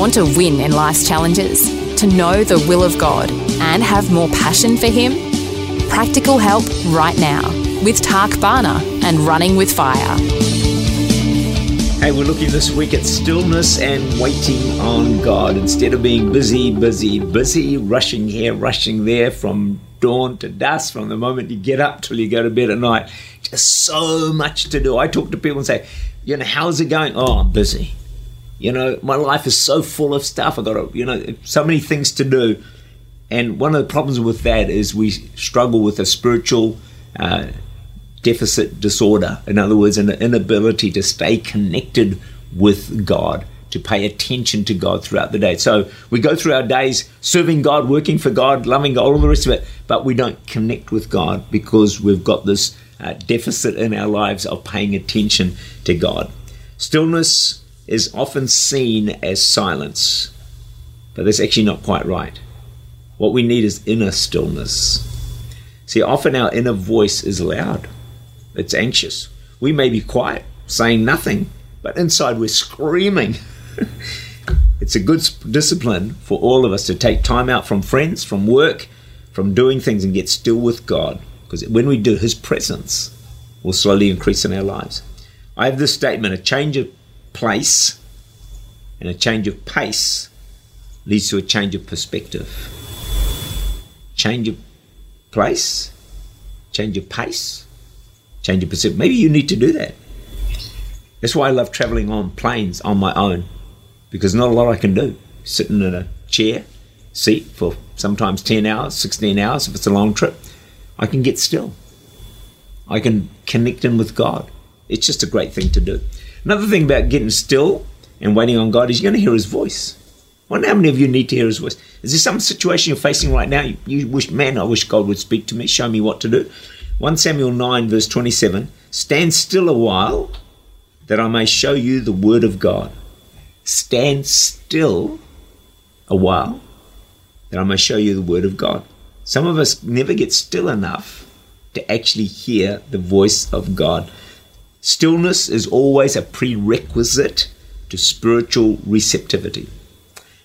Want to win in life's challenges? To know the will of God and have more passion for Him? Practical help right now with Tak Bhana and Running with Fire. Hey, we're looking this week at stillness and waiting on God instead of being busy, busy, busy, rushing here, rushing there from dawn to dusk, from the moment you get up till you go to bed at night. Just so much to do. I talk to people and say, you know, how's it going? Oh, I'm busy. You know, my life is so full of stuff. I've got, you know, so many things to do. And one of the problems with that is we struggle with a spiritual uh, deficit disorder. In other words, an inability to stay connected with God, to pay attention to God throughout the day. So we go through our days serving God, working for God, loving God, all the rest of it, but we don't connect with God because we've got this uh, deficit in our lives of paying attention to God. Stillness is often seen as silence, but that's actually not quite right. What we need is inner stillness. See, often our inner voice is loud, it's anxious. We may be quiet, saying nothing, but inside we're screaming. it's a good discipline for all of us to take time out from friends, from work, from doing things and get still with God. Because when we do, His presence will slowly increase in our lives. I have this statement a change of place and a change of pace leads to a change of perspective. Change of place, change of pace, change of perspective. Maybe you need to do that. That's why I love traveling on planes on my own because not a lot I can do. Sitting in a chair, seat for sometimes 10 hours, 16 hours if it's a long trip, I can get still. I can connect in with God. It's just a great thing to do. Another thing about getting still and waiting on God is you're going to hear His voice. Wonder how many of you need to hear His voice. Is there some situation you're facing right now? You, you wish, man, I wish God would speak to me, show me what to do. 1 Samuel 9, verse 27 Stand still a while that I may show you the word of God. Stand still a while that I may show you the word of God. Some of us never get still enough to actually hear the voice of God. Stillness is always a prerequisite to spiritual receptivity.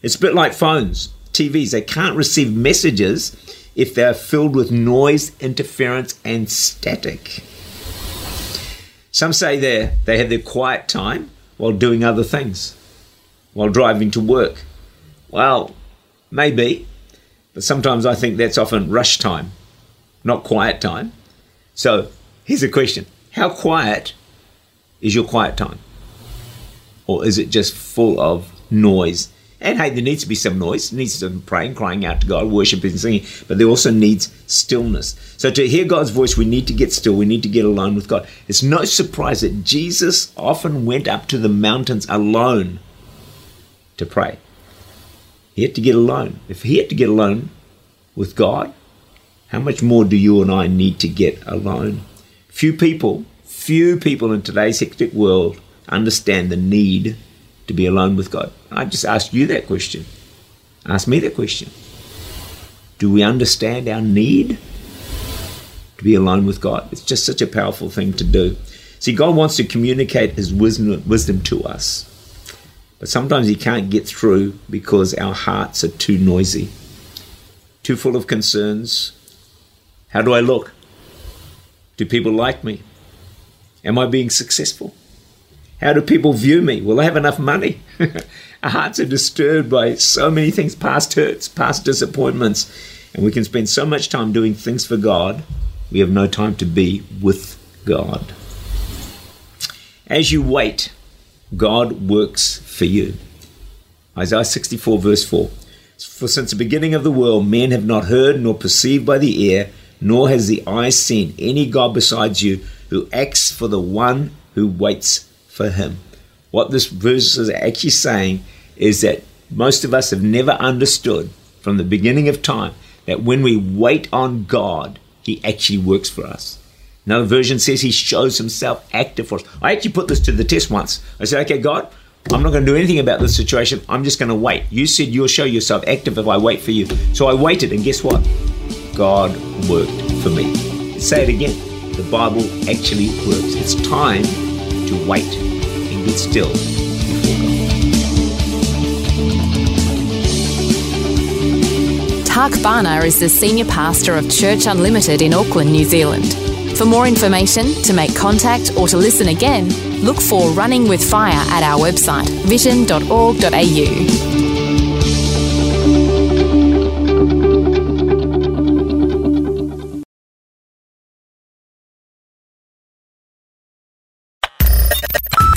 It's a bit like phones, TVs. They can't receive messages if they're filled with noise, interference, and static. Some say they they have their quiet time while doing other things, while driving to work. Well, maybe, but sometimes I think that's often rush time, not quiet time. So here's a question How quiet is your quiet time? Or is it just full of noise? And hey, there needs to be some noise. There needs some praying, crying out to God, worshiping, singing, but there also needs stillness. So to hear God's voice, we need to get still. We need to get alone with God. It's no surprise that Jesus often went up to the mountains alone to pray. He had to get alone. If he had to get alone with God, how much more do you and I need to get alone? Few people few people in today's hectic world understand the need to be alone with God. I just ask you that question. Ask me that question. Do we understand our need to be alone with God? It's just such a powerful thing to do. See, God wants to communicate His wisdom, wisdom to us, but sometimes He can't get through because our hearts are too noisy, too full of concerns. How do I look? Do people like me? Am I being successful? How do people view me? Will I have enough money? Our hearts are disturbed by so many things past hurts, past disappointments, and we can spend so much time doing things for God, we have no time to be with God. As you wait, God works for you. Isaiah 64, verse 4. For since the beginning of the world, men have not heard nor perceived by the ear, nor has the eye seen any God besides you who acts for the one who waits for him. what this verse is actually saying is that most of us have never understood from the beginning of time that when we wait on God, He actually works for us. Another version says He shows Himself active for us. I actually put this to the test once. I said, okay, God, I'm not going to do anything about this situation. I'm just going to wait. You said you'll show yourself active if I wait for you. So I waited, and guess what? God worked for me. Say it again. The Bible actually works. It's time to wait and be still God. Tak is the senior pastor of Church Unlimited in Auckland, New Zealand. For more information, to make contact, or to listen again, look for Running with Fire at our website, vision.org.au.